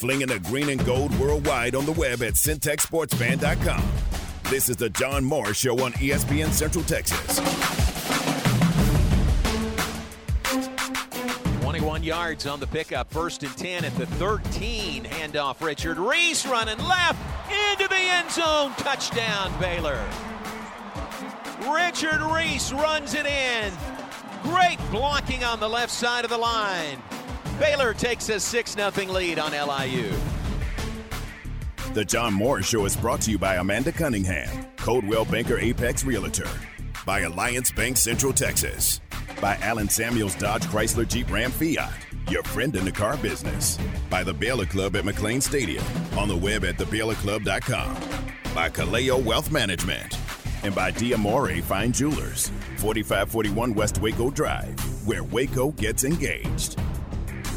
flinging the green and gold worldwide on the web at centexsportsfan.com. This is the John Morris Show on ESPN Central Texas. 21 yards on the pickup, first and 10 at the 13. Handoff Richard Reese running left into the end zone. Touchdown, Baylor. Richard Reese runs it in. Great blocking on the left side of the line. Baylor takes a 6 0 lead on LIU. The John Morris Show is brought to you by Amanda Cunningham, Coldwell Banker Apex Realtor, by Alliance Bank Central Texas, by Allen Samuels Dodge Chrysler Jeep Ram Fiat, your friend in the car business, by the Baylor Club at McLane Stadium, on the web at thebaylorclub.com, by Kaleo Wealth Management, and by Diamore Fine Jewelers, 4541 West Waco Drive, where Waco gets engaged.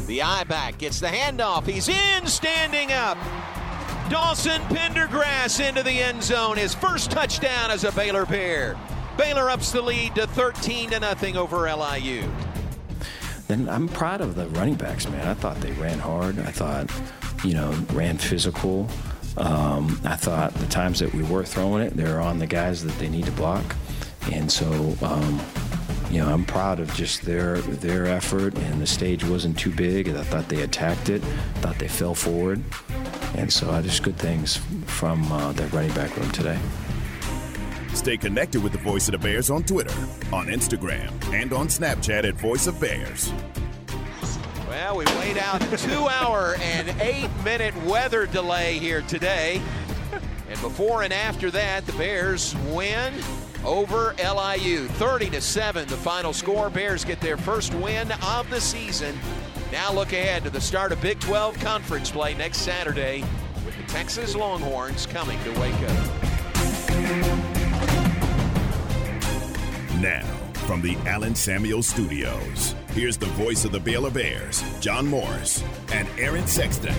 The eye back gets the handoff. He's in, standing up. Dawson Pendergrass into the end zone. His first touchdown as a Baylor Bear. Baylor ups the lead to 13 to nothing over LIU. Then I'm proud of the running backs, man. I thought they ran hard. I thought, you know, ran physical. Um, I thought the times that we were throwing it, they're on the guys that they need to block. And so, um, you know, I'm proud of just their their effort, and the stage wasn't too big. And I thought they attacked it. Thought they fell forward, and so uh, just good things from uh, that running back room today. Stay connected with the Voice of the Bears on Twitter, on Instagram, and on Snapchat at Voice of Bears. Well, we laid out a two hour and eight minute weather delay here today. And before and after that, the Bears win over LIU. 30 to 7, the final score. Bears get their first win of the season. Now look ahead to the start of Big 12 conference play next Saturday with the Texas Longhorns coming to Waco. Now, from the Allen Samuel Studios, here's the voice of the Baylor Bears, John Morris, and Aaron Sexton.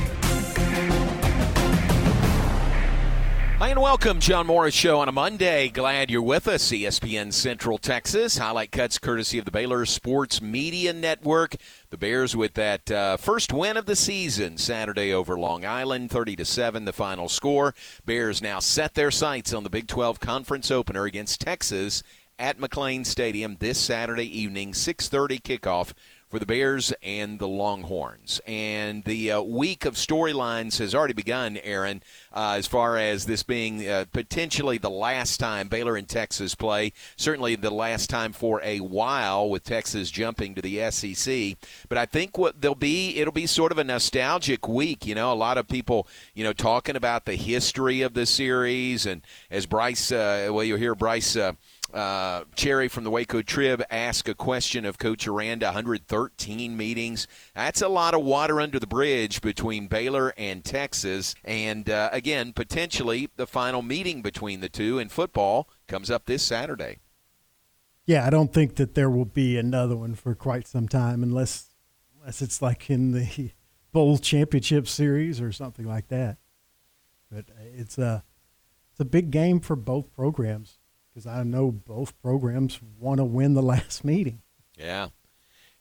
Hi and welcome, John Morris Show on a Monday. Glad you're with us, ESPN Central Texas. Highlight cuts courtesy of the Baylor Sports Media Network. The Bears with that uh, first win of the season Saturday over Long Island, 30 to seven, the final score. Bears now set their sights on the Big 12 conference opener against Texas at McLane Stadium this Saturday evening, 6:30 kickoff for the Bears and the Longhorns. And the uh, week of storylines has already begun, Aaron, uh, as far as this being uh, potentially the last time Baylor and Texas play. Certainly the last time for a while with Texas jumping to the SEC. But I think what there'll be, it'll be sort of a nostalgic week. You know, a lot of people, you know, talking about the history of the series. And as Brice, uh, well, you'll hear Brice uh, uh, Cherry from the Waco Trib asked a question of Coach Aranda 113 meetings. That's a lot of water under the bridge between Baylor and Texas. And uh, again, potentially the final meeting between the two in football comes up this Saturday. Yeah, I don't think that there will be another one for quite some time unless unless it's like in the bowl championship series or something like that. But it's a it's a big game for both programs because I know both programs want to win the last meeting. Yeah.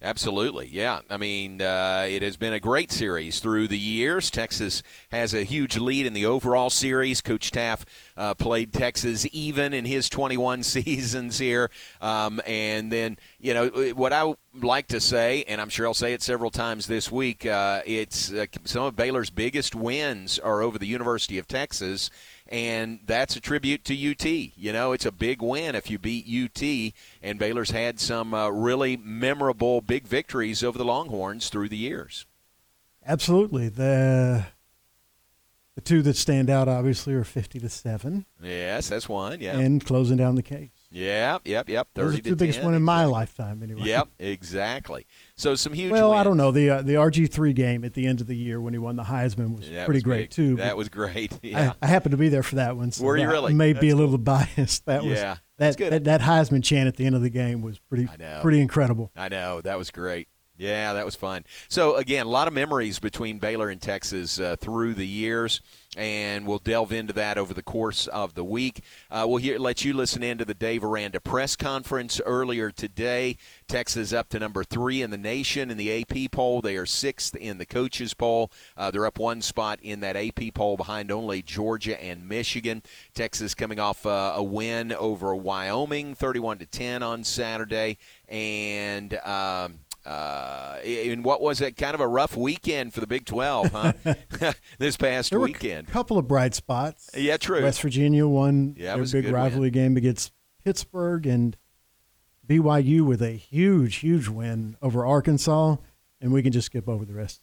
Absolutely, yeah. I mean, uh, it has been a great series through the years. Texas has a huge lead in the overall series. Coach Teaff uh, played Texas even in his 21 seasons here. Um, and then, you know, what I like to say, and I'm sure I'll say it several times this week, uh, it's uh, some of Baylor's biggest wins are over the University of Texas and that's a tribute to UT. You know, it's a big win if you beat UT, and Baylor's had some uh, really memorable big victories over the Longhorns through the years. Absolutely. The the two that stand out obviously are 50 to 7. Yes, that's one, yeah. And closing down the case. Yep, yep, yep. Those are the biggest one in my lifetime, anyway. Yep, exactly. So some huge. Well, wins. I don't know the uh, the RG three game at the end of the year when he won the Heisman was That pretty was great big. too. That was great. Yeah. I, I happened to be there for that one. So Were you really? May That's be a cool. little biased. That was Yeah, that, that that Heisman chant at the end of the game was pretty pretty incredible. I know that was great. Yeah, that was fun. So again, a lot of memories between Baylor and Texas uh, through the years, and we'll delve into that over the course of the week. Uh, we'll hear, let you listen in to the Dave Aranda press conference earlier today. Texas up to number three in the nation in the AP poll. They are sixth in the coaches poll. Uh, they're up one spot in that AP poll behind only Georgia and Michigan. Texas coming off uh, a win over Wyoming, 31 to 10 on Saturday, and. Um, uh, in what was it kind of a rough weekend for the Big 12, huh? this past there weekend. a couple of bright spots. Yeah, true. West Virginia won yeah, their big rivalry win. game against Pittsburgh, and BYU with a huge, huge win over Arkansas, and we can just skip over the rest.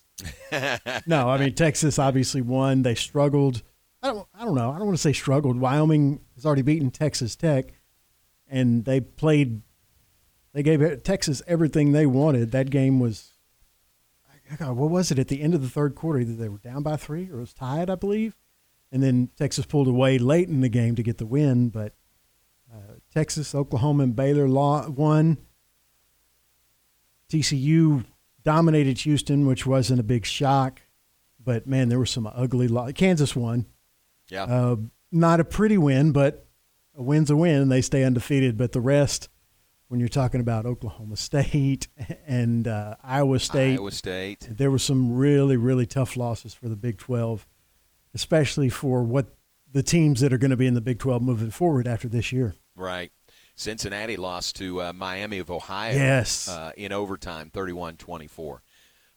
no, I mean Texas obviously won. They struggled. I don't. I don't know. I don't want to say struggled. Wyoming has already beaten Texas Tech, and they played they gave Texas everything they wanted. That game was, God, what was it at the end of the third quarter? Either they were down by three or it was tied, I believe. And then Texas pulled away late in the game to get the win. But uh, Texas, Oklahoma, and Baylor law won. TCU dominated Houston, which wasn't a big shock. But man, there were some ugly. Lo- Kansas won. Yeah. Uh, not a pretty win, but a win's a win, and they stay undefeated. But the rest when you're talking about Oklahoma State and uh, Iowa State. Iowa State. There were some really, really tough losses for the Big 12, especially for what the teams that are going to be in the Big 12 moving forward after this year. Right. Cincinnati lost to uh, Miami of Ohio yes. Uh, in overtime, 31 24.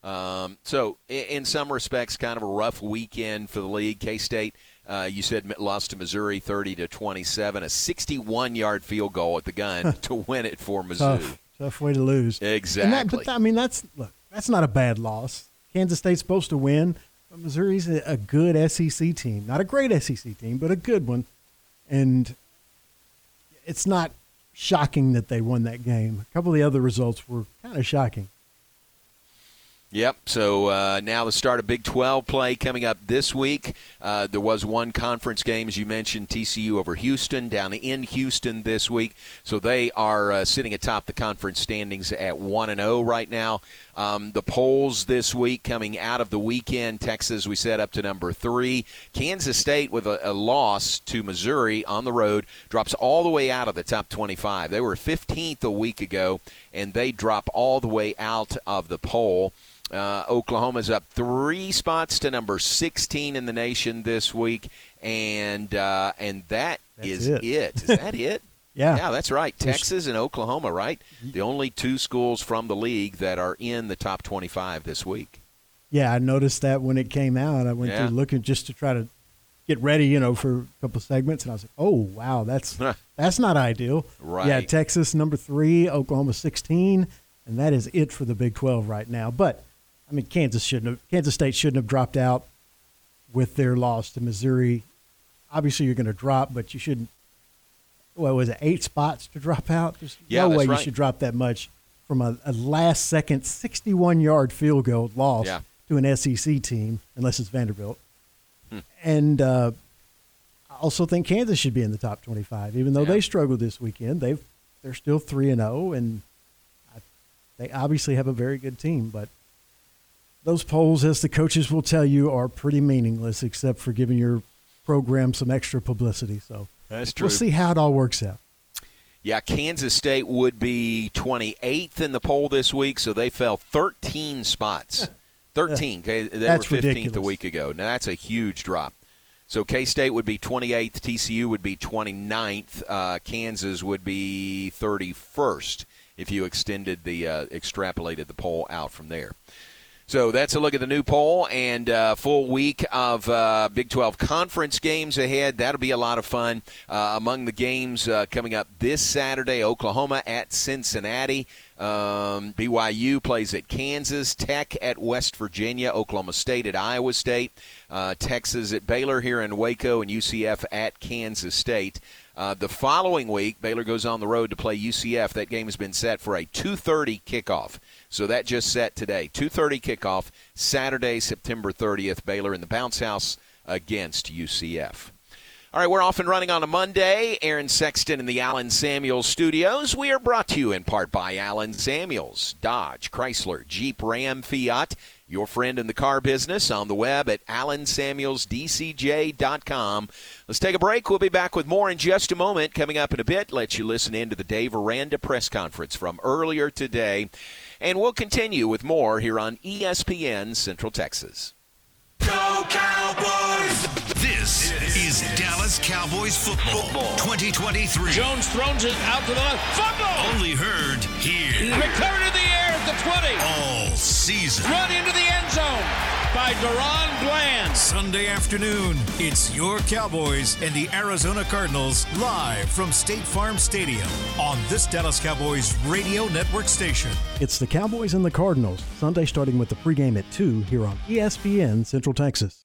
Um, so, in some respects, kind of a rough weekend for the league. K State uh, you said lost to Missouri 30 to 27, a 61 yard field goal at the gun to win it for Mizzou. Tough, tough way to lose. Exactly. That, but I mean, that's look, that's not a bad loss. Kansas State's supposed to win, but Missouri's a, a good SEC team, not a great SEC team, but a good one, and it's not shocking that they won that game. A couple of the other results were kind of shocking. Yep. So uh, now the start of Big 12 play coming up this week. Uh, there was one conference game, as you mentioned, TCU over Houston down in Houston this week. So they are uh, sitting atop the conference standings at one and zero oh right now. Um, the polls this week coming out of the weekend: Texas, we set up to number three. Kansas State with a, a loss to Missouri on the road drops all the way out of the top 25. They were 15th a week ago, and they drop all the way out of the poll. Uh, Oklahoma's up three spots to number 16 in the nation this week, and uh, and that that's is it. it. Is that it? yeah, yeah, that's right. Texas and Oklahoma, right? The only two schools from the league that are in the top 25 this week. Yeah, I noticed that when it came out. I went yeah. through looking just to try to get ready, you know, for a couple segments, and I was like, "Oh, wow, that's that's not ideal." Right. Yeah, Texas number three, Oklahoma 16, and that is it for the Big 12 right now. But I mean, Kansas shouldn't have, Kansas State shouldn't have dropped out with their loss to Missouri. Obviously, you're going to drop, but you shouldn't. What was it? Eight spots to drop out. There's yeah, no way right. you should drop that much from a, a last second 61 yard field goal loss yeah. to an SEC team, unless it's Vanderbilt. Hmm. And uh, I also think Kansas should be in the top 25, even though yeah. they struggled this weekend. They've they're still three and zero, and they obviously have a very good team, but those polls, as the coaches will tell you, are pretty meaningless except for giving your program some extra publicity. So that's true. We'll see how it all works out. Yeah, Kansas State would be 28th in the poll this week, so they fell 13 spots. 13. Okay, they that's were 15th ridiculous. a week ago. Now that's a huge drop. So K State would be 28th, TCU would be 29th, uh, Kansas would be 31st if you extended the uh, extrapolated the poll out from there. So that's a look at the new poll and uh, full week of uh, Big 12 conference games ahead. That'll be a lot of fun. Uh, among the games uh, coming up this Saturday, Oklahoma at Cincinnati. Um, BYU plays at Kansas, Tech at West Virginia, Oklahoma State at Iowa State, uh, Texas at Baylor here in Waco, and UCF at Kansas State. Uh, the following week, Baylor goes on the road to play UCF. That game has been set for a 2:30 kickoff. So that just set today. 2:30 kickoff Saturday, September 30th. Baylor in the bounce house against UCF. All right, we're off and running on a Monday. Aaron Sexton in the Allen Samuels studios. We are brought to you in part by Allen Samuels, Dodge, Chrysler, Jeep, Ram, Fiat. Your friend in the car business on the web at allensamuelsdcj.com. Let's take a break. We'll be back with more in just a moment. Coming up in a bit, let you listen in to the Dave Aranda press conference from earlier today. And we'll continue with more here on ESPN Central Texas. Go Cowboys! This is Dallas Cowboys football, 2023. Jones throws it out to the left. Fumble! Only heard here. Recovered in the air at the 20. All season. Run into the end zone by DaRon Bland. Sunday afternoon, it's your Cowboys and the Arizona Cardinals live from State Farm Stadium on this Dallas Cowboys radio network station. It's the Cowboys and the Cardinals, Sunday starting with the pregame at 2 here on ESPN Central Texas.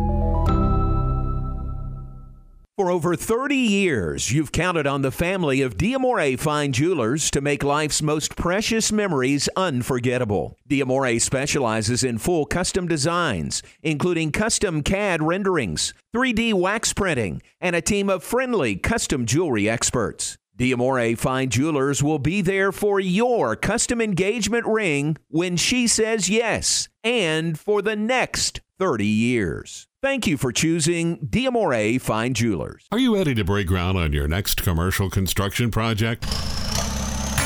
For over 30 years, you've counted on the family of Diamore Fine Jewelers to make life's most precious memories unforgettable. Diamore specializes in full custom designs, including custom CAD renderings, 3D wax printing, and a team of friendly custom jewelry experts. Diamore Fine Jewelers will be there for your custom engagement ring when she says yes, and for the next 30 years. Thank you for choosing Diamore Fine Jewelers. Are you ready to break ground on your next commercial construction project?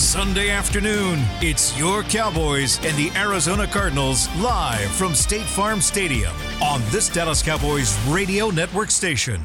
Sunday afternoon, it's your Cowboys and the Arizona Cardinals live from State Farm Stadium on this Dallas Cowboys radio network station.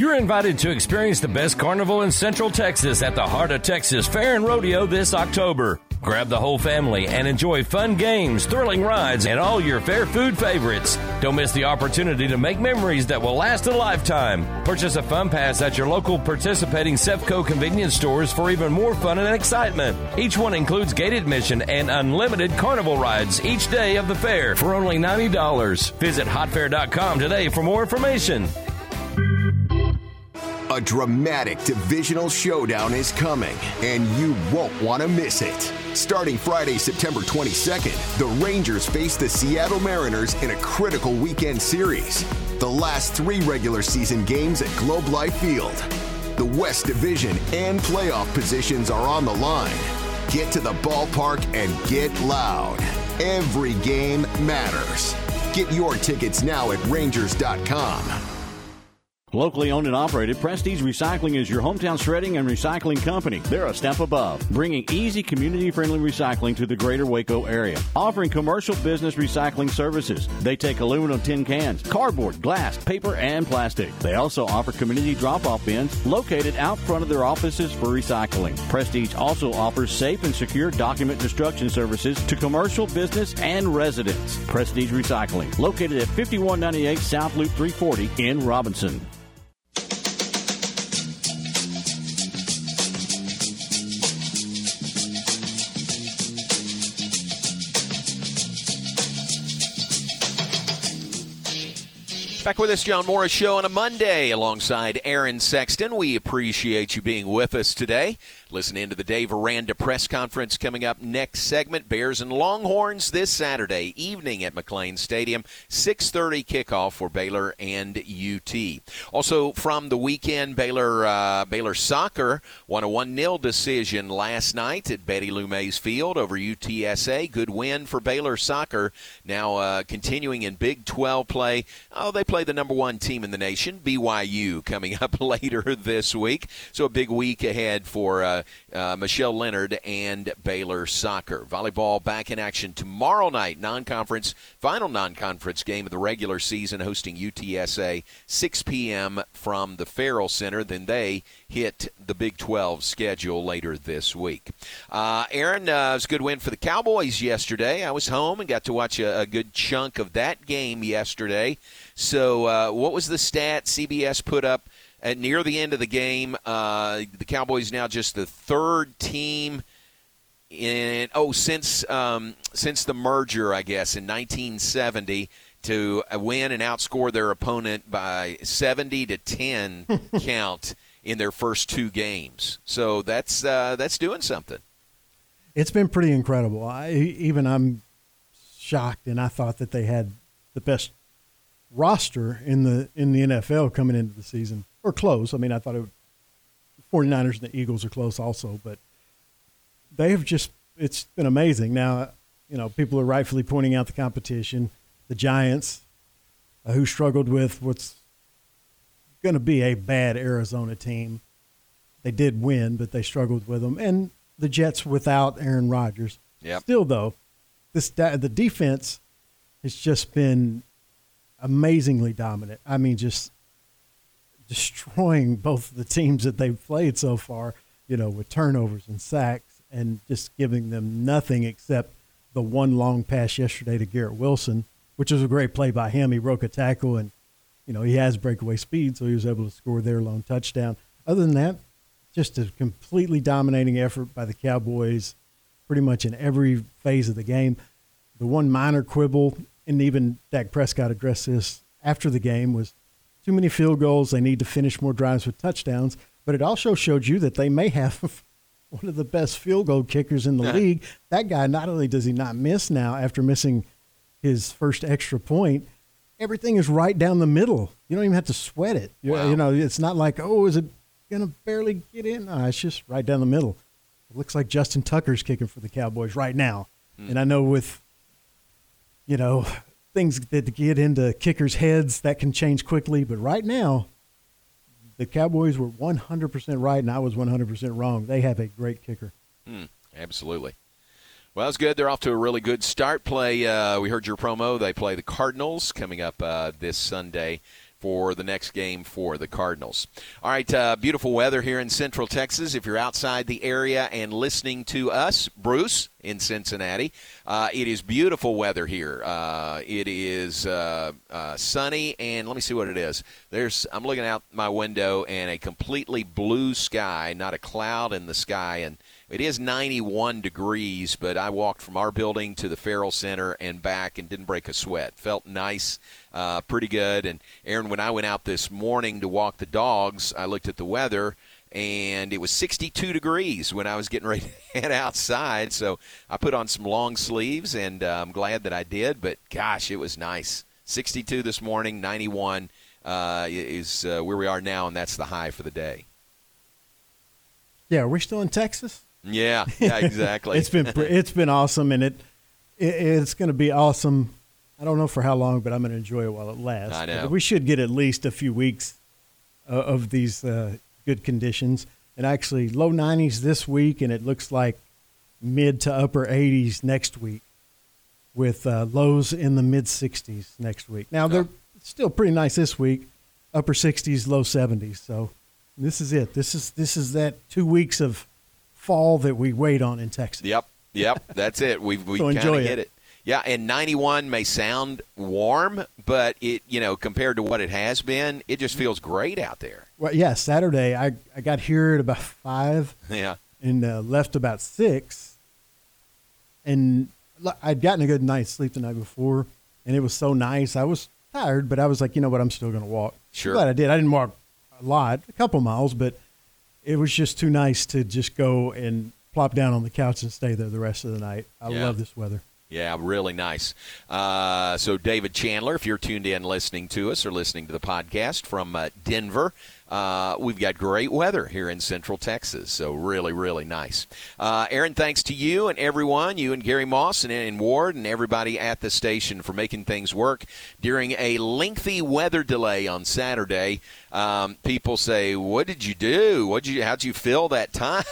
You're invited to experience the best carnival in Central Texas at the Heart of Texas Fair and Rodeo this October. Grab the whole family and enjoy fun games, thrilling rides, and all your fair food favorites. Don't miss the opportunity to make memories that will last a lifetime. Purchase a fun pass at your local participating Sefco convenience stores for even more fun and excitement. Each one includes gate admission and unlimited carnival rides each day of the fair for only $90. Visit hotfair.com today for more information. A dramatic divisional showdown is coming, and you won't want to miss it. Starting Friday, September 22nd, the Rangers face the Seattle Mariners in a critical weekend series. The last three regular season games at Globe Life Field. The West Division and playoff positions are on the line. Get to the ballpark and get loud. Every game matters. Get your tickets now at Rangers.com. Locally owned and operated, Prestige Recycling is your hometown shredding and recycling company. They're a step above, bringing easy, community friendly recycling to the greater Waco area. Offering commercial business recycling services. They take aluminum tin cans, cardboard, glass, paper, and plastic. They also offer community drop off bins located out front of their offices for recycling. Prestige also offers safe and secure document destruction services to commercial, business, and residents. Prestige Recycling, located at 5198 South Loop 340 in Robinson. With us, John Morris Show on a Monday alongside Aaron Sexton. We appreciate you being with us today. Listen into the Dave Aranda press conference coming up next segment. Bears and Longhorns this Saturday evening at McLane Stadium, 6:30 kickoff for Baylor and UT. Also from the weekend, Baylor uh, Baylor soccer won a 1-0 decision last night at Betty Lou Mays Field over UTSA. Good win for Baylor soccer. Now uh, continuing in Big 12 play. Oh, they play the number one team in the nation, BYU, coming up later this week. So a big week ahead for. Uh, uh, Michelle Lenard and Baylor soccer. Volleyball back in action tomorrow night, non conference, final non conference game of the regular season, hosting UTSA, 6 p.m. from the Ferrell Center. Then they hit the Big 12 schedule later this week. Uh, Aaron, uh, was a good win for the Cowboys yesterday. I was home and got to watch a, a good chunk of that game yesterday. So, uh, what was the stat CBS put up? at near the end of the game, uh, the Cowboys now just the third team in oh since um, since the merger, I guess in 1970 to win and outscore their opponent by 70 to 10 count in their first two games. So that's uh, that's doing something. It's been pretty incredible. I, even I'm shocked, and I thought that they had the best roster in the in the NFL coming into the season or close. I mean, I thought it would, 49ers and the Eagles are close also, but they have just it's been amazing. Now, you know, people are rightfully pointing out the competition, the Giants, uh, who struggled with what's going to be a bad Arizona team. They did win, but they struggled with them, and the Jets without Aaron Rodgers. Yep. Still, though, this the defense has just been amazingly dominant. I mean, just destroying both the teams that they've played so far, you know, with turnovers and sacks and just giving them nothing except the one long pass yesterday to Garrett Wilson, which was a great play by him. He broke a tackle and, you know, he has breakaway speed, so he was able to score their lone touchdown. Other than that, just a completely dominating effort by the Cowboys pretty much in every phase of the game. The one minor quibble, and even Dak Prescott addressed this after the game, was too many field goals. They need to finish more drives with touchdowns. But it also showed you that they may have one of the best field goal kickers in the league. That guy, not only does he not miss now after missing his first extra point, everything is right down the middle. You don't even have to sweat it. Wow. You know, it's not like, oh, is it going to barely get in? No, it's just right down the middle. It looks like Justin Tucker's kicking for the Cowboys right now. Mm. And I know with, you know, things that get into kickers' heads that can change quickly. But right now, the Cowboys were 100% right, and I was 100% wrong. They have a great kicker. Mm, absolutely. Well, that's good. They're off to a really good start. Play. Uh, we heard your promo. They play the Cardinals coming up uh, this Sunday for the next game for the Cardinals. All right, uh, beautiful weather here in Central Texas. If you're outside the area and listening to us, Bruce in Cincinnati, uh, it is beautiful weather here. Uh, it is uh, uh, sunny, and let me see what it is. There's I'm looking out my window and a completely blue sky, not a cloud in the sky, and it is 91 degrees, but I walked from our building to the Ferrell Center and back and didn't break a sweat. Felt nice, uh, pretty good. And Aaron, when I went out this morning to walk the dogs, I looked at the weather and it was 62 degrees when I was getting ready to head outside. So I put on some long sleeves, and uh, I'm glad that I did. But gosh, it was nice. 62 this morning, 91 uh, is uh, where we are now, and that's the high for the day. Yeah, are we still in Texas? Yeah, yeah, exactly. it's been it's been awesome, and it, it it's going to be awesome. I don't know for how long, but I'm going to enjoy it while it lasts. I know. But we should get at least a few weeks uh, of these uh, good conditions, and actually low 90s this week, and it looks like mid to upper 80s next week, with uh, lows in the mid 60s next week. Now they're still pretty nice this week, upper 60s, low 70s. So this is it. This is this is that two weeks of fall that we wait on in Texas. Yep, yep, that's it. We've we so kind of hit it. Yeah, and 91 may sound warm, but it you know compared to what it has been, it just feels great out there. Well, yeah, Saturday I I got here at about five. Yeah, and uh, left about six, and I'd gotten a good night's sleep the night before, and it was so nice. I was tired, but I was like, you know what, I'm still going to walk. Sure. Glad I did. I didn't walk a lot, a couple miles, but it was just too nice to just go and plop down on the couch and stay there the rest of the night. I Yeah. love this weather. Yeah, really nice. Uh, so, David Chandler, if you're tuned in listening to us or listening to the podcast from uh, Denver, uh, we've got great weather here in Central Texas. So, really, really nice. Uh, Aaron, thanks to you and everyone, you and Gary Moss and, and Ward and everybody at the station for making things work during a lengthy weather delay on Saturday. Um, people say, "What did you do? What did you? How'd you fill that time?"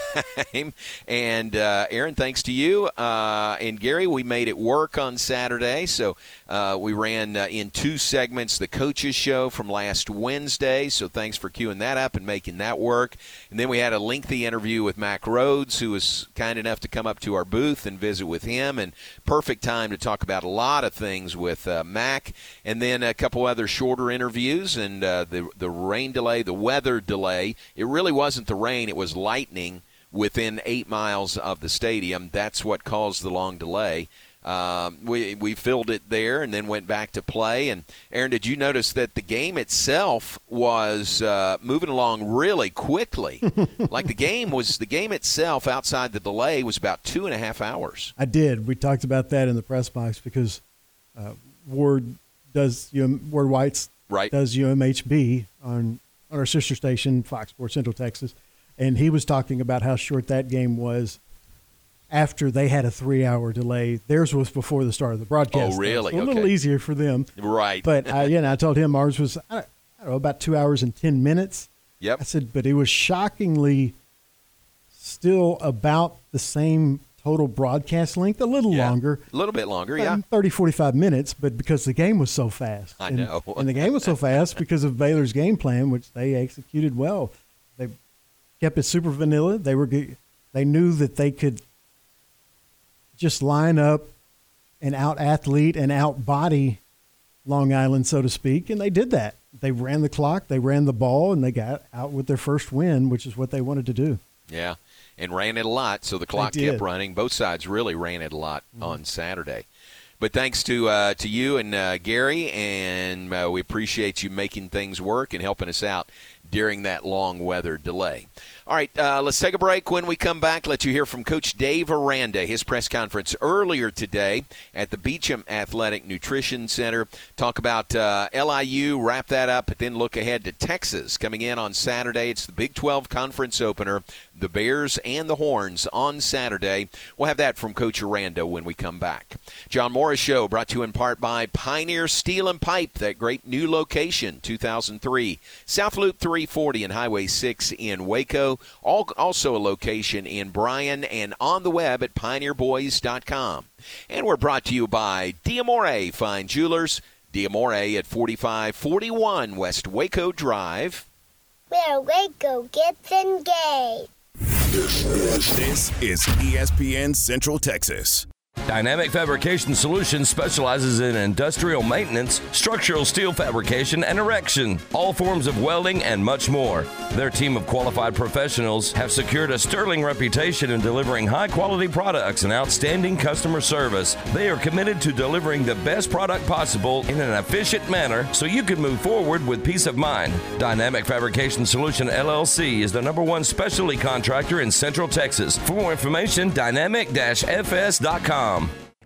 and uh, Aaron, thanks to you uh, and Gary, we made it work on Saturday. So uh, we ran uh, in two segments the coaches show from last Wednesday. So thanks for queuing that up and making that work. And then we had a lengthy interview with Mack Rhoades, who was kind enough to come up to our booth and visit with him. And perfect time to talk about a lot of things with uh, Mack. And then a couple other shorter interviews and uh, the the rain delay, the weather delay. It really wasn't the rain; it was lightning within eight miles of the stadium. That's what caused the long delay. Um, we we filled it there and then went back to play. And Aaron, did you notice that the game itself was uh, moving along really quickly? like the game was the game itself outside the delay was about two and a half hours. I did. We talked about that in the press box because uh, Ward does um, Ward White's Right. does UMHB on on our sister station Fox Sports Central Texas, and he was talking about how short that game was. After they had a three-hour delay, theirs was before the start of the broadcast. Oh, really? So a little easier for them, Right. But I, you know, I told him ours was I don't, I don't know about two hours and ten minutes. Yep. I said, but it was shockingly still about the same total broadcast length, a little Yeah. longer. A little bit longer, yeah. um, 30, 45 minutes, but because the game was so fast. I And- know. and the game was so fast because of Baylor's game plan, which they executed well. They kept it super vanilla. They were they knew that they could just line up and out athlete and out body Long Island, so to speak, and they did that. They ran the clock, they ran the ball, and they got out with their first win, which is what they wanted to do. Yeah, and ran it a lot, so the clock kept running. Both sides really ran it a lot on Saturday. But thanks to uh, to you and uh, Gary, and uh, we appreciate you making things work and helping us out during that long weather delay. All right, uh, let's take a break. When we come back, let you hear from Coach Dave Aranda, his press conference earlier today at the Beauchamp Athletic Nutrition Center. Talk about uh, LIU, wrap that up, but then look ahead to Texas coming in on Saturday. It's the Big 12 conference opener, the Bears and the Horns on Saturday. We'll have that from Coach Aranda when we come back. John Morris Show brought to you in part by Pioneer Steel and Pipe, that great new location, 2003. South Loop 340 and Highway 6 in Waco. All, also a location in Bryan and on the web at pioneerboys.com. And we're brought to you by Diamore Fine Jewelers. Diamore at 4541 West Waco Drive. Where Waco gets engaged. This is ESPN Central Texas. Dynamic Fabrication Solutions specializes in industrial maintenance, structural steel fabrication, and erection, all forms of welding, and much more. Their team of qualified professionals have secured a sterling reputation in delivering high quality products and outstanding customer service. They are committed to delivering the best product possible in an efficient manner so you can move forward with peace of mind. Dynamic Fabrication Solution LLC is the number one specialty contractor in Central Texas. For more information, dynamic-fs.com.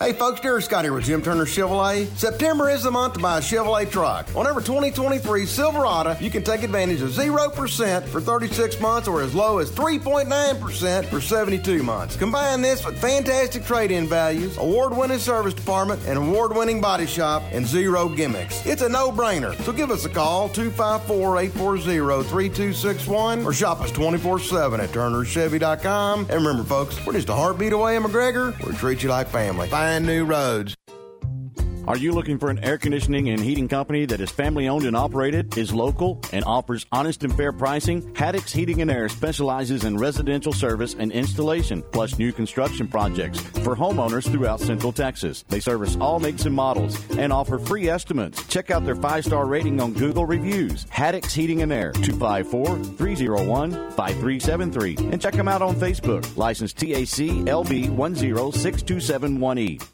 Hey folks, Derek Scott here with Jim Turner Chevrolet. September is the month to buy a Chevrolet truck. On every 2023 Silverado, you can take advantage of 0% for 36 months or as low as 3.9% for 72 months. Combine this with fantastic trade-in values, award-winning service department, and award-winning body shop, and zero gimmicks. It's a no-brainer. So give us a call, 254-840-3261, or shop us 24-7 at turnerchevy.com. And remember folks, we're just a heartbeat away in McGregor. We treat you like family. Find new roads. Are you looking for an air conditioning and heating company that is family owned and operated, is local, and offers honest and fair pricing? Haddix Heating and Air specializes in residential service and installation, plus new construction projects for homeowners throughout Central Texas. They service all makes and models and offer free estimates. Check out their five star rating on Google Reviews. Haddix Heating and Air, 254 301 5373. And check them out on Facebook. License TAC LB 1062718.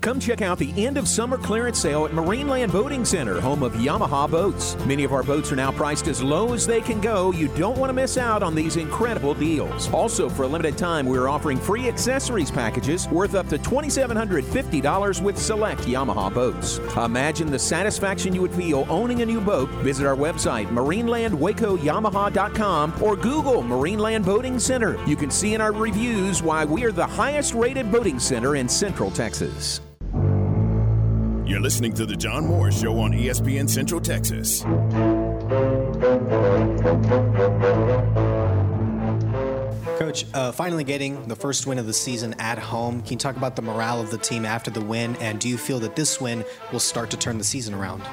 Come check out the end of summer clearance sale at Marineland Boating Center, home of Yamaha boats. Many of our boats are now priced as low as they can go. You don't want to miss out on these incredible deals. Also, for a limited time, we are offering free accessories packages worth up to $2,750 with select Yamaha boats. Imagine the satisfaction you would feel owning a new boat. Visit our website, marinelandwacoyamaha.com, or Google Marineland Boating Center. You can see in our reviews why we are the highest rated boating center in Central Texas. You're listening to The John Morris Show on ESPN Central Texas. Coach, uh, finally getting the first win of the season at home. Can you talk about the morale of the team after the win? And do you feel that this win will start to turn the season around?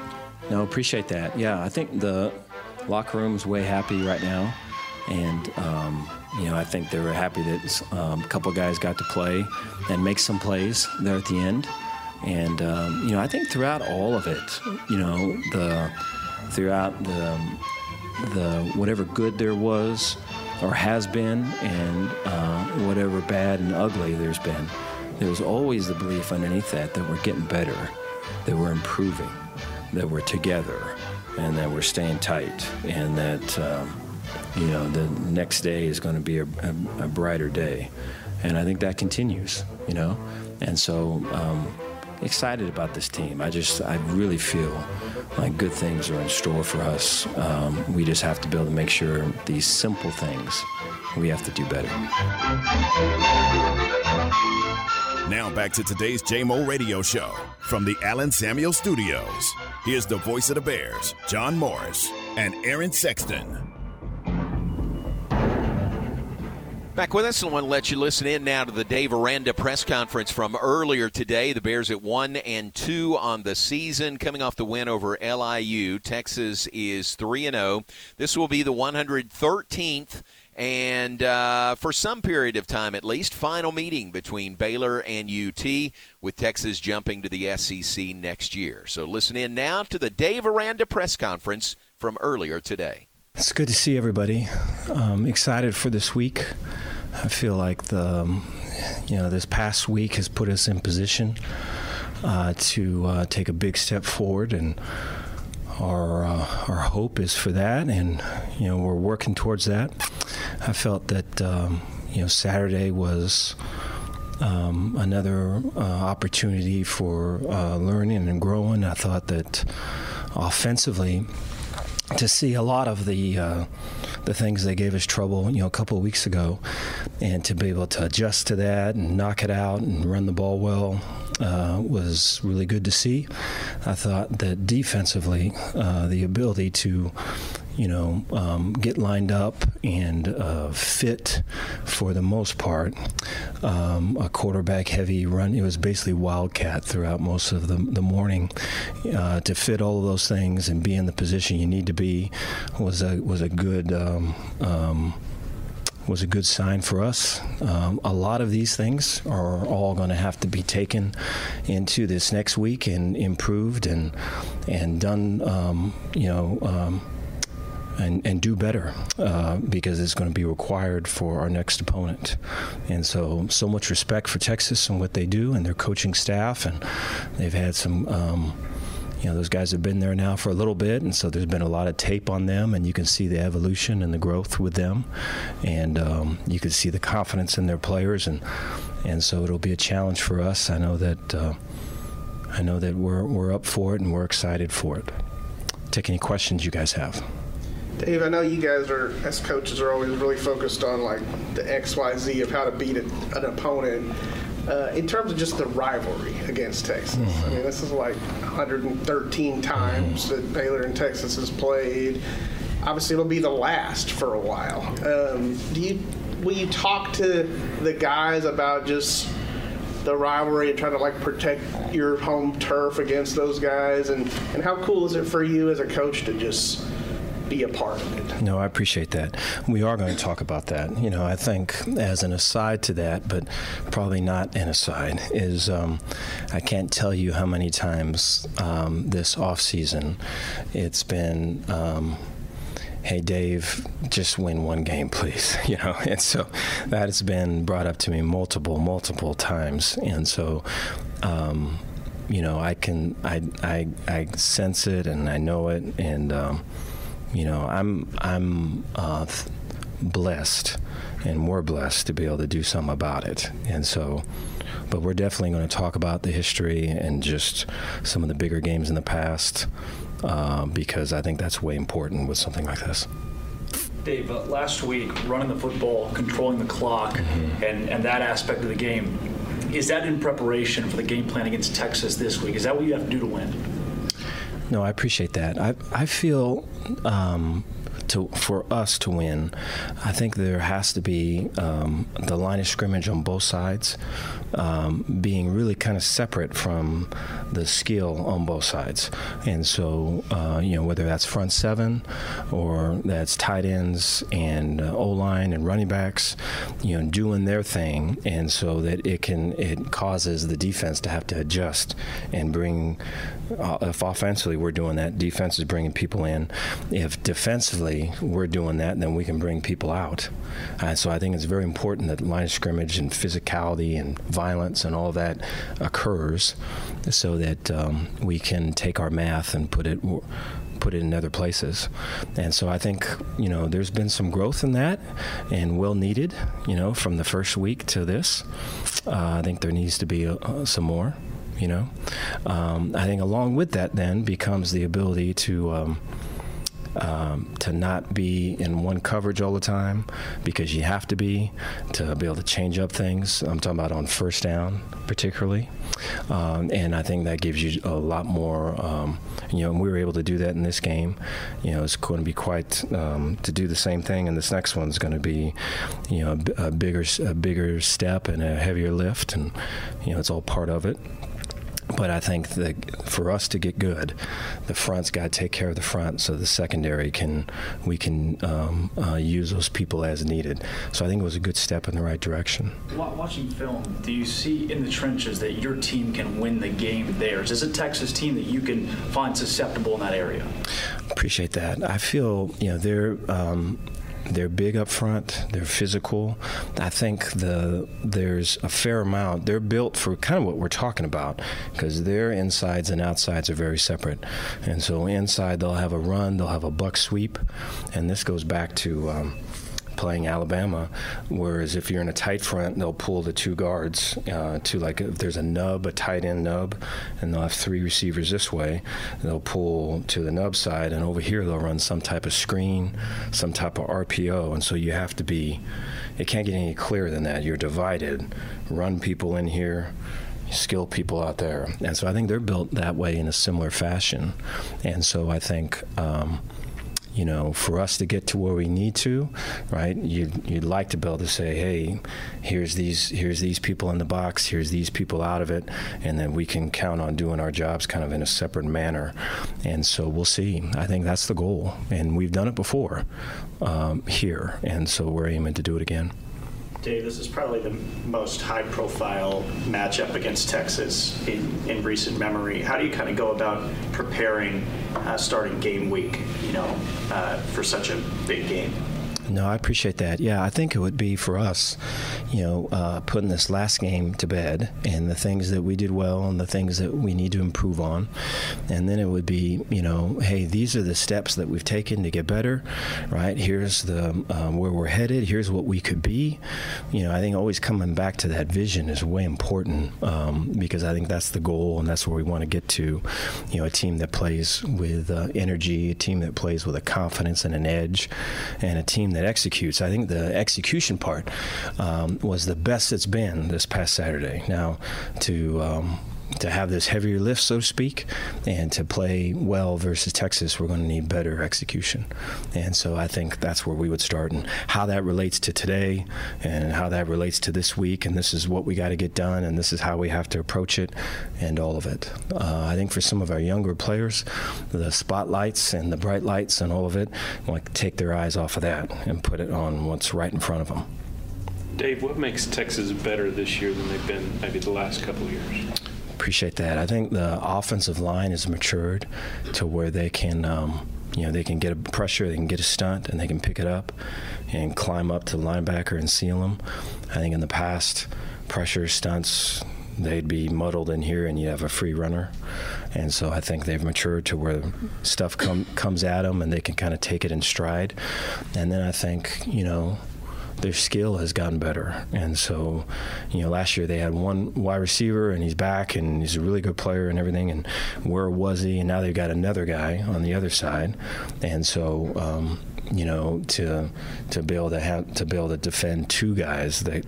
No, appreciate that. Yeah, I think the locker room's way happy right now. And, um, you know, I think they were happy that um, a couple guys got to play and make some plays there at the end. And, um, you know, I think throughout all of it, you know, the throughout the, the whatever good there was or has been and uh, whatever bad and ugly there's been, there was always the belief underneath that that we're getting better, that we're improving, that we're together, and that we're staying tight, and that, um, you know, the next day is going to be a, a, a, brighter day. And I think that continues, you know? And so, um, excited about this team. I just, I really feel like good things are in store for us. Um, we just have to be able to make sure these simple things we have to do better. Now back to today's JMO Radio Show from the Allen Samuel Studios. Here's the voice of the Bears, John Morris and Aaron Sexton. Back with us, and I want to let you listen in now to the Dave Aranda press conference from earlier today. The Bears at one and two on the season, coming off the win over LIU. Texas is three and zero. This will be the 113th and uh, for some period of time at least, final meeting between Baylor and UT, with Texas jumping to the SEC next year. So listen in now to the Dave Aranda press conference from earlier today. It's good to see everybody. Um, excited for this week. I feel like the, um, you know, this past week has put us in position uh, to uh, take a big step forward, and our uh, our hope is for that, and you know, we're working towards that. I felt that um, you know Saturday was. Um, another uh, opportunity for uh, learning and growing. I thought that offensively, to see a lot of the uh, the things that gave us trouble, you know, a couple of weeks ago, and to be able to adjust to that and knock it out and run the ball well uh, was really good to see. I thought that defensively, uh, the ability to you know, um, get lined up and uh, fit for the most part. Um, a quarterback heavy run. It was basically wildcat throughout most of the, the morning. Uh, to fit all of those things and be in the position you need to be was a was a good. Um, um was a good sign for us. Um, a lot of these things are all going to have to be taken into this next week and improved and and done. Um, you know. Um, and, and do better uh, because it's going to be required for our next opponent. And so, so much respect for Texas and what they do and their coaching staff. And they've had some um, you know those guys have been there now for a little bit and so there's been a lot of tape on them and you can see the evolution and the growth with them and um, you can see the confidence in their players and and so it'll be a challenge for us I know that uh, I know that we're, we're up for it and we're excited for it take any questions you guys have Dave, I know you guys are, as coaches, are always really focused on like the X, Y, Z of how to beat an opponent. Uh, in terms of just the rivalry against Texas, mm-hmm. I mean, this is like 113 times mm-hmm. that Baylor and Texas has played. Obviously, it'll be the last for a while. Um, do you will you talk to the guys about just the rivalry and trying to like protect your home turf against those guys? And and how cool is it for you as a coach to just be a part of it. No, I appreciate that. We are going to talk about that. You know, I think as an aside to that, but probably not an aside, is um, I can't tell you how many times um, this off season it's been. Um, hey Dave, just win one game, please. You know, and so that has been brought up to me multiple, multiple times, and so. Um, you know, I can, I, I, I sense it and I know it, and um, you know, I'm I'm uh, blessed, and more blessed to be able to do something about it. And so, but we're definitely going to talk about the history and just some of the bigger games in the past, uh, because I think that's way important with something like this. Dave, uh, last week, running the football, controlling the clock, mm-hmm. and, and that aspect of the game, is that in preparation for the game plan against Texas this week? Is that what you have to do to win? No, I appreciate that. I I feel um, to for us to win, I think there has to be um, the line of scrimmage on both sides um, being really kind of separate from the skill on both sides. And so, uh, you know, whether that's front seven or that's tight ends and uh, O line and running backs, you know, doing their thing, and so that it can it causes the defense to have to adjust and bring. Uh, if offensively we're doing that, defense is bringing people in. If defensively we're doing that, then we can bring people out. Uh, so I think it's very important that line of scrimmage and physicality and violence and all that occurs so that um, we can take our math and put it put it in other places. And so I think, you know, there's been some growth in that and well needed, you know, from the first week to this. Uh, I think there needs to be uh, some more, you know. Um, I think along with that then becomes the ability to. Um, um, to not be in one coverage all the time because you have to be to be able to change up things. I'm talking about on first down, particularly. Um, and I think that gives you a lot more, um, you know, and we were able to do that in this game. You know, it's going to be quite um, to do the same thing, and this next one's going to be, you know, a, a bigger, a bigger step and a heavier lift, and you know, it's all part of it. But I think that for us to get good, the front's got to take care of the front, so the secondary can we can um, uh, use those people as needed. So I think it was a good step in the right direction. Watching film, do you see in the trenches that your team can win the game there? Is this a Texas team that you can find susceptible in that area? Appreciate that. I feel you know they're um, they're big up front. They're physical. I think the there's a fair amount. They're built for kind of what we're talking about because their insides and outsides are very separate. And so inside they'll have a run, they'll have a buck sweep, and this goes back to. Um, playing Alabama. Whereas if you're in a tight front, they'll pull the two guards uh, to like if there's a nub, a tight end nub, and they'll have three receivers this way. They'll pull to the nub side, and over here they'll run some type of screen, some type of RPO, and so you have to be. It can't get any clearer than that. You're divided. Run people in here skilled people out there. And so I think they're built that way in a similar fashion. And so I think um, you know, for us to get to where we need to, right? You'd, you'd like to be able to say, hey, here's these here's these people in the box, here's these people out of it, and then we can count on doing our jobs kind of in a separate manner. And so we'll see. I think that's the goal, and we've done it before um, here, and so we're aiming to do it again. Dave, this is probably the most high profile matchup against Texas in, in recent memory. How do you kind of go about preparing uh, starting game week, you know, uh, for such a big game? No, I appreciate that. Yeah, I think it would be for us, you know, uh, putting this last game to bed and the things that we did well and the things that we need to improve on. And then it would be, you know, hey, these are the steps that we've taken to get better, right? Here's the um, where we're headed. Here's what we could be. You know, I think always coming back to that vision is way important um, because I think that's the goal and that's where we want to get to. You know, a team that plays with uh, energy, a team that plays with a confidence and an edge, and a team that executes. I think the execution part um, was the best it's been this past Saturday. Now, to um, to have this heavier lift, so to speak, and to play well versus Texas, we're going to need better execution. And so I think that's where we would start. And how that relates to today and how that relates to this week, and this is what we got to get done, and this is how we have to approach it, and all of it. Uh, I think for some of our younger players, the spotlights and the bright lights and all of it, to take their eyes off of that and put it on what's right in front of them. Dave, what makes Texas better this year than they've been maybe the last couple of years? Appreciate that. I think the offensive line has matured to where they can, um, you know, they can get a pressure, they can get a stunt, and they can pick it up and climb up to the linebacker and seal them. I think in the past, pressure stunts, they'd be muddled in here and you have a free runner. And so I think they've matured to where stuff come, comes at them and they can kind of take it in stride. And then I think, you know, their skill has gotten better. And so, you know, last year they had one wide receiver and he's back and he's a really good player and everything. And where was he? And now they've got another guy on the other side. And so, um, you know, to to be able to have to be able to defend two guys that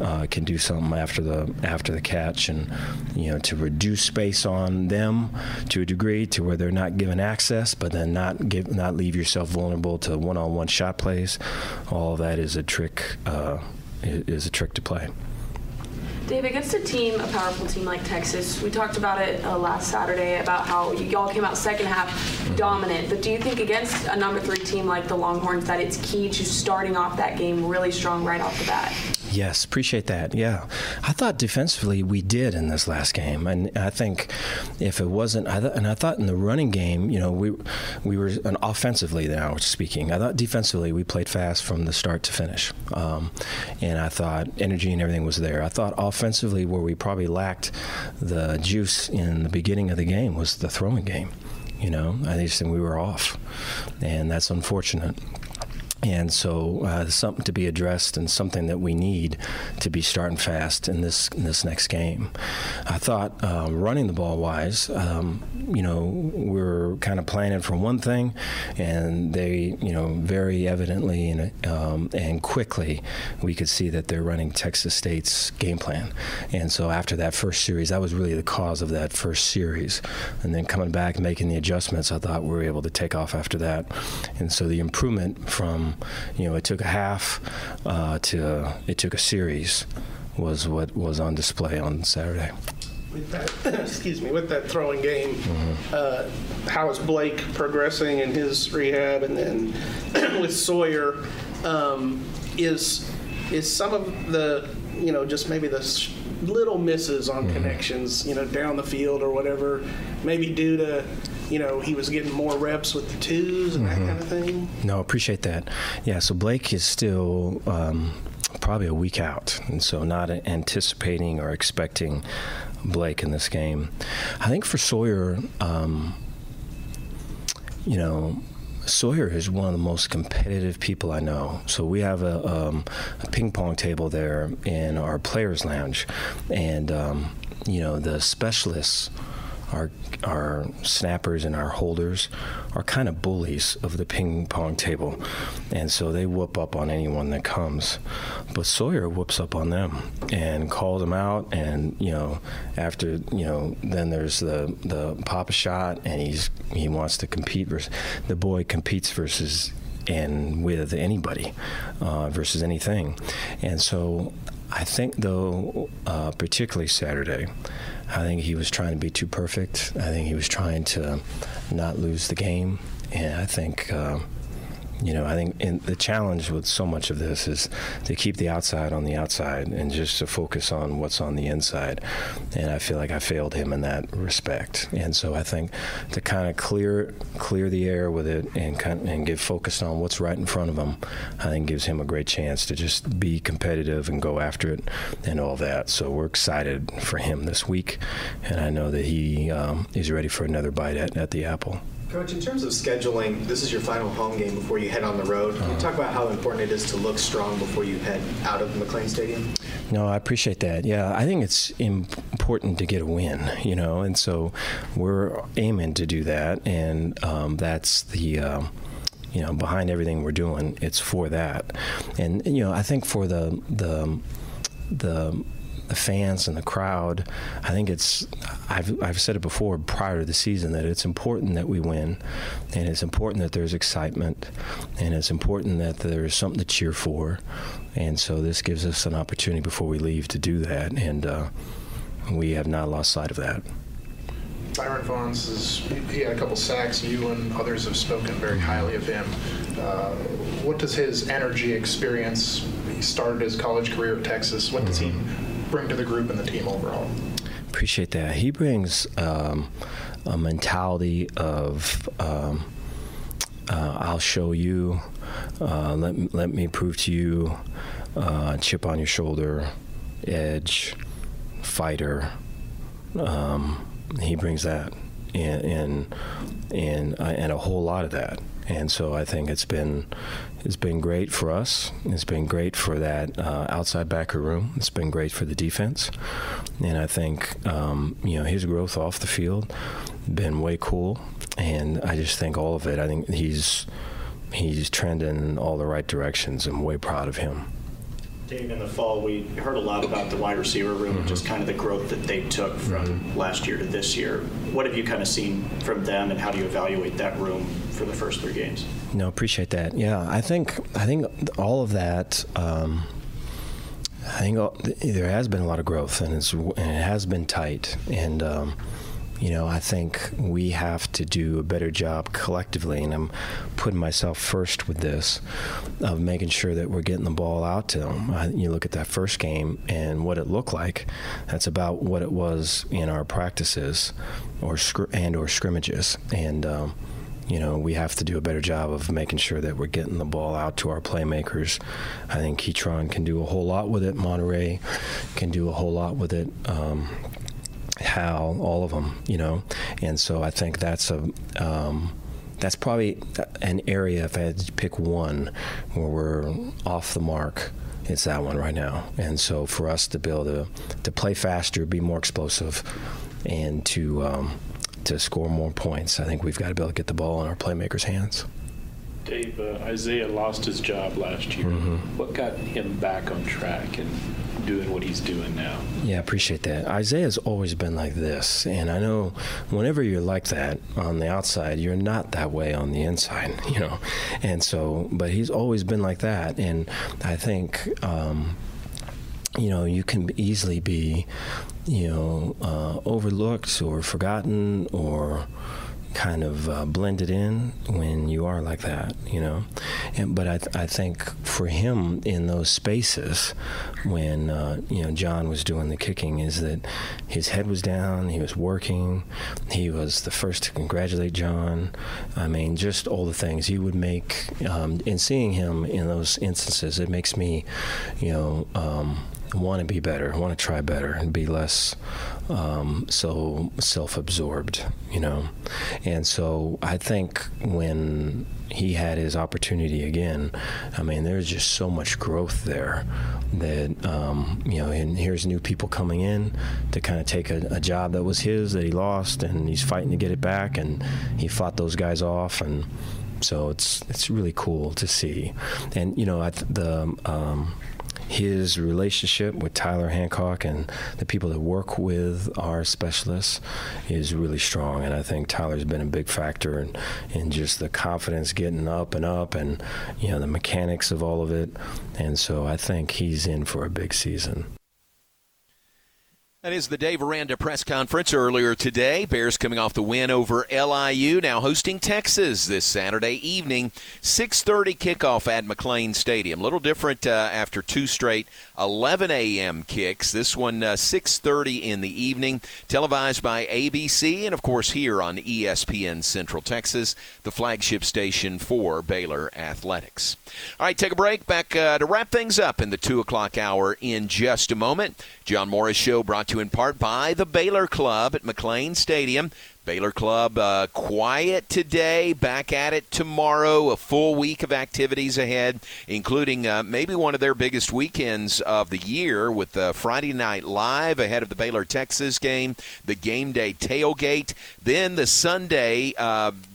uh, can do something after the after the catch, and you know, to reduce space on them to a degree to where they're not given access, but then not give not leave yourself vulnerable to one-on-one shot plays. All that is a trick. Uh, is a trick to play. Dave, against a team, a powerful team like Texas, we talked about it uh, last Saturday about how y'all came out second half dominant. But do you think against a number three team like the Longhorns that it's key to starting off that game really strong right off the bat? Yes, appreciate that. Yeah, I thought defensively we did in this last game, and I think if it wasn't, I th- and I thought in the running game, you know, we we were an offensively now speaking. I thought defensively we played fast from the start to finish, um, and I thought energy and everything was there. I thought offensively where we probably lacked the juice in the beginning of the game was the throwing game. You know, I just think we were off, and that's unfortunate. And so, uh, something to be addressed and something that we need to be starting fast in this in this next game. I thought um, running the ball wise, um, you know, we're kind of planning for one thing, and they, you know, very evidently and, um, and quickly, we could see that they're running Texas State's game plan. And so, after that first series, that was really the cause of that first series. And then coming back, making the adjustments, I thought we were able to take off after that. And so, the improvement from you know, it took a half uh, to it took a series was what was on display on Saturday. With that, excuse me, with that throwing game, mm-hmm. uh, how is Blake progressing in his rehab, and then with Sawyer, um, is is some of the you know just maybe the little misses on mm-hmm. connections, you know, down the field or whatever, maybe due to you know, he was getting more reps with the twos and mm-hmm. that kind of thing. No, appreciate that. Yeah, so Blake is still um, probably a week out, and so not anticipating or expecting Blake in this game. I think for Sawyer, um, you know, Sawyer is one of the most competitive people I know. So we have a, um, a ping pong table there in our players' lounge, and um, you know the specialists our our snappers and our holders are kind of bullies of the ping pong table, and so they whoop up on anyone that comes. But Sawyer whoops up on them and calls them out, and you know, after you know, then there's the the pop shot, and he's he wants to compete versus the boy competes versus and with anybody uh, versus anything, and so I think, though, uh, particularly Saturday, I think he was trying to be too perfect. I think he was trying to not lose the game. And I think. Uh, you know, I think in, the challenge with so much of this is to keep the outside on the outside and just to focus on what's on the inside. And I feel like I failed him in that respect. And so I think to kind of clear clear the air with it and kind and get focused on what's right in front of him, I think gives him a great chance to just be competitive and go after it and all that. So we're excited for him this week, and I know that he um, is ready for another bite at, at the apple. Coach, in terms of scheduling, this is your final home game before you head on the road. Can you talk about how important it is to look strong before you head out of McLane Stadium? No, I appreciate that. Yeah, I think it's important to get a win, you know, and so we're aiming to do that, and um, that's the. Um, you know, behind everything we're doing, it's for that, and you know, I think for the the the the fans and the crowd. I think it's I've I've said it before prior to the season that it's important that we win, and it's important that there's excitement, and it's important that there's something to cheer for, and so this gives us an opportunity before we leave to do that, and uh, we have not lost sight of that. Byron Vaughns is he had a couple sacks. You and others have spoken very highly of him. Uh, what does his energy experience? He started his college career at Texas. What does mm-hmm. he bring to the group and the team overall? Appreciate that. He brings um, a mentality of um, uh, I'll show you, uh, let, let me prove to you, uh, chip on your shoulder, edge, fighter. Um, he brings that and and and, and a whole lot of that. And so I think it's been it's been great for us. It's been great for that uh, outside backer room. It's been great for the defense, and I think um, you know his growth off the field been way cool. And I just think all of it. I think he's he's trending in all the right directions. I'm way proud of him. Dave, in the fall, we heard a lot about the wide receiver room, mm-hmm. just kind of the growth that they took from mm-hmm. last year to this year. What have you kind of seen from them, and how do you evaluate that room for the first three games? No, appreciate that. Yeah, I think I think all of that. Um, I think all, there has been a lot of growth, and, and it has been tight, and. Um, you know, I think we have to do a better job collectively, and I'm putting myself first with this of making sure that we're getting the ball out to them. I, you look at that first game and what it looked like. That's about what it was in our practices, or and or scrimmages, and. Um, you know, we have to do a better job of making sure that we're getting the ball out to our playmakers. I think Ketron can do a whole lot with it. Monaray can do a whole lot with it. Um, Hal, all of them, you know. And so I think that's a um, that's probably an area if I had to pick one where we're off the mark. It's that one right now, and so for us to be able to, to play faster, be more explosive, and to um, to score more points, I think we've got to be able to get the ball in our playmakers' hands. Dave, uh, Isaiah lost his job last year. Mm-hmm. What got him back on track and doing what he's doing now? Yeah, I appreciate that. Isaiah's always been like this, and I know whenever you're like that on the outside, you're not that way on the inside, you know. And so, but he's always been like that, and I think. Um, you know, you can easily be, you know, uh, overlooked or forgotten or kind of uh, blended in when you are like that, you know. And, but I, th- I think for him in those spaces, when uh, you know John was doing the kicking, is that his head was down, he was working, he was the first to congratulate John. I mean, just all the things he would make. Um, in seeing him in those instances, it makes me, you know. Um, want to be better, want to try better, and be less um, so self-absorbed, you know, and so I think when he had his opportunity again, I mean, there's just so much growth there that um, you know, and here's new people coming in to kind of take a, a job that was his that he lost, and he's fighting to get it back, and he fought those guys off, and so it's it's really cool to see, and you know, the um, his relationship with Tyler Hancock and the people that work with our specialists is really strong. And I think Tyler's been a big factor in, in just the confidence getting up and up and, you know, the mechanics of all of it. And so I think he's in for a big season. That is the Dave Aranda press conference earlier today. Bears coming off the win over LIU, now hosting Texas this Saturday evening, 6:30 kickoff at McLane Stadium. A little different uh, after two straight 11 a.m. kicks. This one uh, 6:30 in the evening, televised by ABC and of course here on ESPN Central Texas, the flagship station for Baylor athletics. All right, take a break. Back uh, to wrap things up in the two o'clock hour in just a moment. John Morris Show brought you in part by the Baylor Club at McLane Stadium. Baylor Club uh, quiet today, back at it tomorrow. A full week of activities ahead, including uh, maybe one of their biggest weekends of the year with the Friday Night Live ahead of the Baylor Texas game, the game day tailgate, then the Sunday.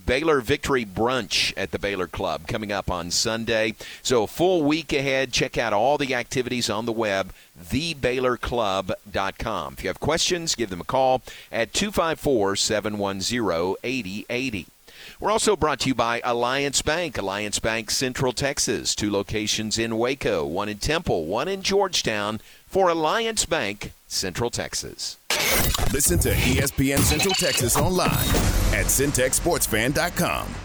Baylor Victory Brunch at the Baylor Club coming up on Sunday. So, a full week ahead. Check out all the activities on the web, thebaylorclub.com. If you have questions, give them a call at 254 710 8080. We're also brought to you by Alliance Bank, Alliance Bank Central Texas, two locations in Waco, one in Temple, one in Georgetown for Alliance Bank Central Texas. Listen to ESPN Central Texas online at centexsportsfan.com.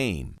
name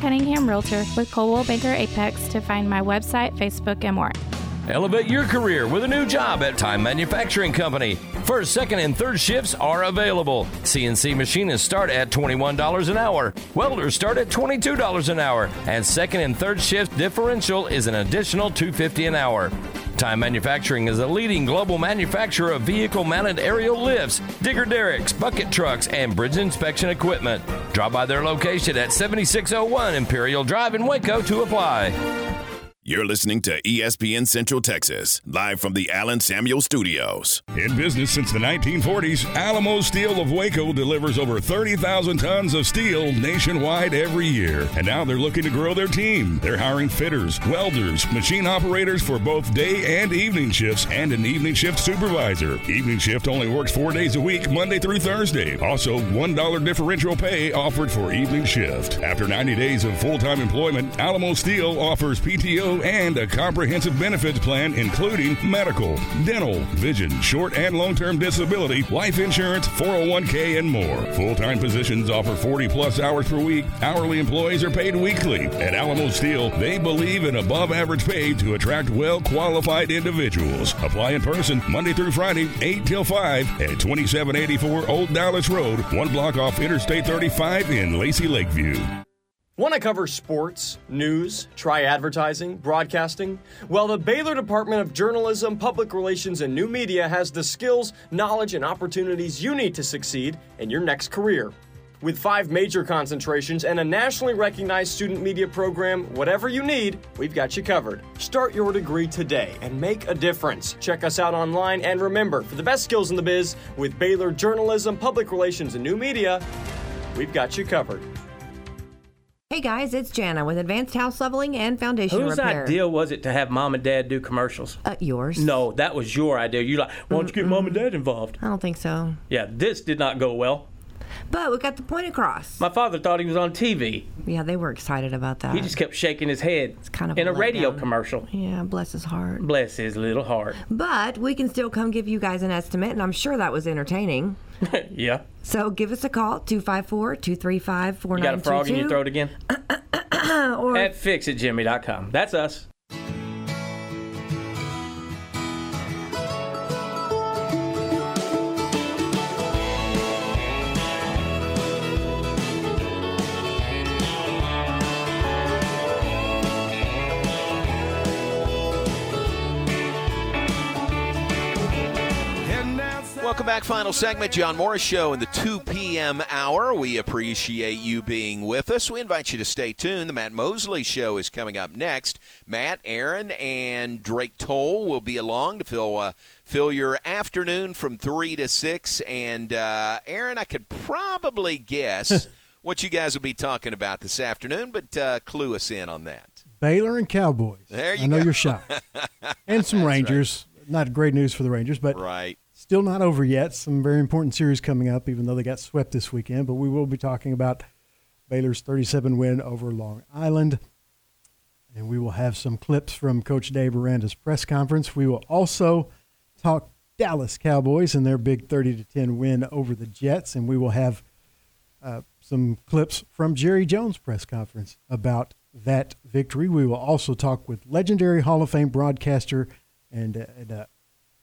Cunningham. Realtor with Coldwell Banker Apex to find my website, Facebook, and more. Elevate your career with a new job at Time Manufacturing Company. First, second, and third shifts are available. CNC machinists start at $21 an hour. Welders start at $22 an hour. And second and third shift differential is an additional 250 an hour. Time Manufacturing is a leading global manufacturer of vehicle mounted aerial lifts, digger derricks, bucket trucks, and bridge inspection equipment. Drop by their location at 7601 Imperial Drive in Waco to apply. You're listening to ESPN Central Texas, live from the Allen Samuel Studios. In business since the 1940s, Alamo Steel of Waco delivers over 30,000 tons of steel nationwide every year. And now they're looking to grow their team. They're hiring fitters, welders, machine operators for both day and evening shifts, and an evening shift supervisor. Evening shift only works four days a week, Monday through Thursday. Also, $1 differential pay offered for evening shift. After 90 days of full time employment, Alamo Steel offers PTO and a comprehensive benefits plan including medical, dental, vision, short and long-term disability, life insurance, 401k, and more. Full-time positions offer 40 plus hours per week. Hourly employees are paid weekly. At Alamo Steel, they believe in above average pay to attract well qualified individuals. Apply in person Monday through Friday, 8 till 5 at 2784 Old Dallas Road, one block off Interstate 35 in Lacy Lakeview. Want to cover sports, news, try advertising, broadcasting? Well, the Baylor Department of Journalism, Public Relations, and New Media has the skills, knowledge, and opportunities you need to succeed in your next career. With five major concentrations and a nationally recognized student media program, whatever you need, we've got you covered. Start your degree today and make a difference. Check us out online and remember, for the best skills in the biz, with Baylor Journalism, Public Relations, and New Media, we've got you covered. Hey guys, it's Jana with Advanced House Leveling and Foundation Whose Repair. idea was it to have mom and dad do commercials? Uh, yours. No, that was your idea. You like, why don't you get mom and dad involved? I don't think so. Yeah, this did not go well. But we got the point across. My father thought he was on TV. Yeah, they were excited about that. He just kept shaking his head. It's kind of in a a radio commercial. Yeah, bless his heart. Bless his little heart. But we can still come give you guys an estimate, and I'm sure that was entertaining. yeah. So give us a call, 254 235 You got a frog in your throat again? or At fixitjimmy.com. That's us. Back. Final segment, John Morris Show in the 2 p.m. hour. We appreciate you being with us. We invite you to stay tuned. The Matt Mosley Show is coming up next. Matt, Aaron, and Drake Toll will be along to fill uh, fill your afternoon from three to six. And uh, Aaron, I could probably guess what you guys will be talking about this afternoon, but uh, clue us in on that. Baylor and Cowboys. There you I know go. you're shocked. and some Rangers. Not great news for the Rangers, but right. Still not over yet. Some very important series coming up, even though they got swept this weekend. But we will be talking about Baylor's 37 win over Long Island. And we will have some clips from Coach Dave Aranda's press conference. We will also talk Dallas Cowboys and their big 30 to 10 win over the Jets. And we will have uh, some clips from Jerry Jones' press conference about that victory. We will also talk with legendary Hall of Fame broadcaster and, uh, and uh,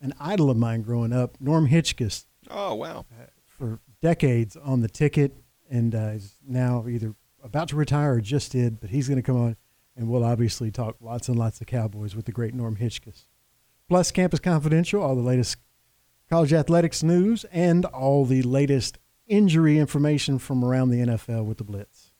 an idol of mine growing up, Norm Hitzges, Oh, wow. for decades on the ticket, and uh, is now either about to retire or just did. But he's going to come on, and we'll obviously talk lots and lots of Cowboys with the great Norm Hitzges. Plus, Campus Confidential, all the latest college athletics news, and all the latest injury information from around the NFL with the Blitz.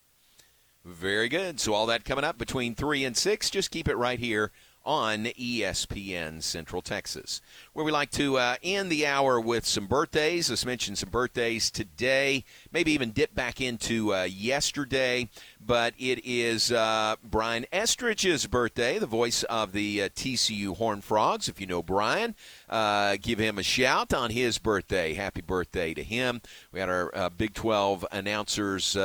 Very good. So all that coming up between 3 and 6. Just keep it right here on ESPN Central Texas, where we like to uh, end the hour with some birthdays. Let's mention some birthdays today, maybe even dip back into uh, yesterday. But it is uh, Brian Estridge's birthday, the voice of the uh, TCU Horn Frogs. If you know Brian, uh, give him a shout on his birthday. Happy birthday to him. We had our uh, Big 12 announcers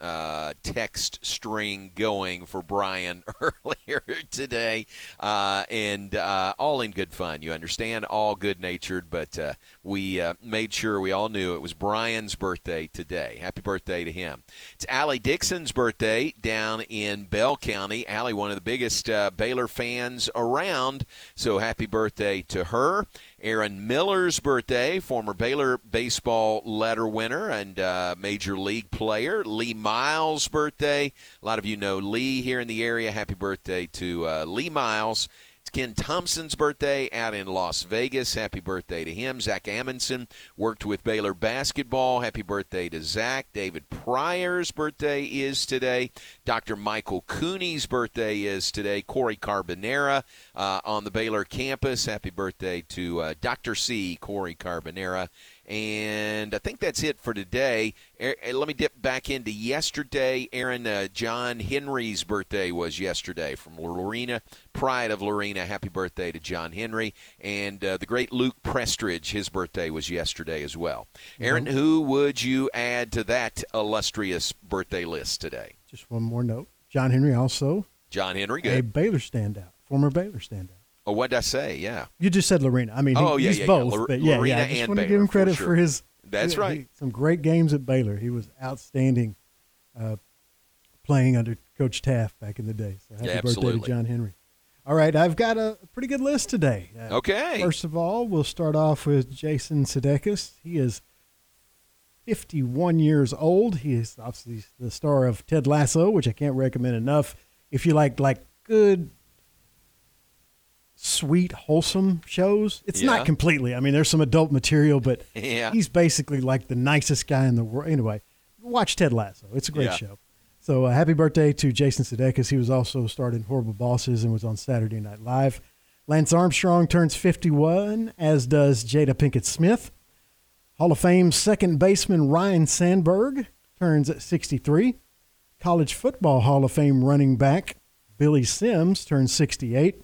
uh, text string going for Brian earlier today, uh, and uh, all in good fun. You understand, all good natured, but uh, we uh, made sure we all knew it was Brian's birthday today. Happy birthday to him. It's Allie Dixon's birthday down in Bell County. Allie, one of the biggest uh, Baylor fans around, so happy birthday to her. Aaron Miller's birthday, former Baylor baseball letter winner and major league player. Lee Miles' birthday. A lot of you know Lee here in the area. Happy birthday to uh, Lee Miles. It's Ken Thompson's birthday out in Las Vegas. Happy birthday to him. Zach Amundsen worked with Baylor basketball. Happy birthday to Zach. David Pryor's birthday is today. Dr. Michael Cooney's birthday is today. Corey Carbonera uh, on the Baylor campus. Happy birthday to uh, Dr. C. Corey Carbonera. And I think that's it for today. Er- eh, let me dip back into yesterday. Aaron uh, John Henry's birthday was yesterday from Lorena, Pride of Lorena. Happy birthday to John Henry. And uh, the great Luke Prestridge, his birthday was yesterday as well. Aaron, who would you add to that illustrious birthday list today? Just one more note. John Henry also John Henry, good. a. Baylor standout former Baylor standout. Oh, what did I say? Yeah. You just said Lorena. I mean, he, Oh, yeah, he's yeah, yeah. both. Lor- but yeah, Lorena yeah. I just want to give him for credit sure. for his. That's he- right. he- some great games at Baylor. He was outstanding uh, playing under Coach Taft back in the day. So happy Yeah, birthday to John Henry. All right, I've got a pretty good list today. Uh, Okay. First of all, we'll start off with Jason Sudeikis. He is 51 years old. He is obviously the star of Ted Lasso, which I can't recommend enough. If you like like good, sweet, wholesome shows, it's Yeah. not completely. I mean, there's some adult material, but Yeah. he's basically like the nicest guy in the world. Anyway, watch Ted Lasso. It's a great Yeah. show. So uh, happy birthday to Jason Sudeikis. He was also starred in Horrible Bosses and was on Saturday Night Live. Lance Armstrong turns 51, as does Jada Pinkett Smith. Hall of Fame second baseman Ryne Sandberg turns 63. College Football Hall of Fame running back Billy Sims turns 68.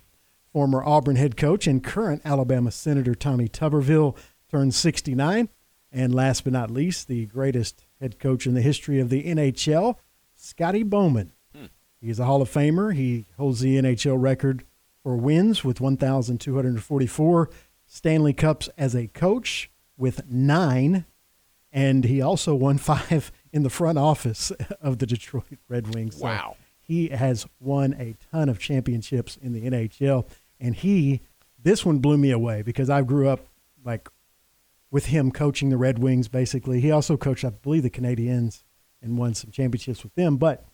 Former Auburn head coach and current Alabama Senator Tommy Tuberville turns 69. And last but not least, the greatest head coach in the history of the NHL, Scotty Bowman. Hmm. He's a Hall of Famer. He holds the NHL record for wins with 1,244 Stanley Cups as a coach with nine. And he also won five in the front office of the Detroit Red Wings. So Wow. he has won a ton of championships in the NHL. And he, this one blew me away because I grew up like with him coaching the Red Wings, basically. He also coached, I believe, the Canadiens and won some championships with them. But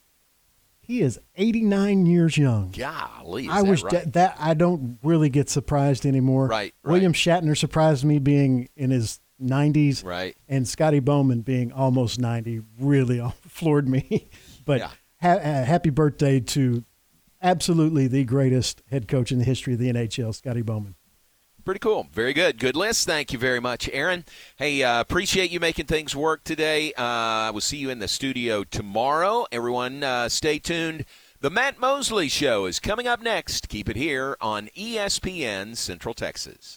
he is 89 years young. Golly, I wish right? that, that I don't really get surprised anymore. Right, William Shatner surprised me being in his 90s. Right. And Scotty Bowman being almost 90 really floored me. but Yeah. ha- uh, happy birthday to absolutely the greatest head coach in the history of the NHL, Scotty Bowman. Pretty cool. Very good. Good list. Thank you very much, Aaron. Hey, uh, appreciate you making things work today. Uh, will see you in the studio tomorrow. Everyone, uh, stay tuned. The Matt Mosley Show is coming up next. Keep it here on ESPN Central Texas.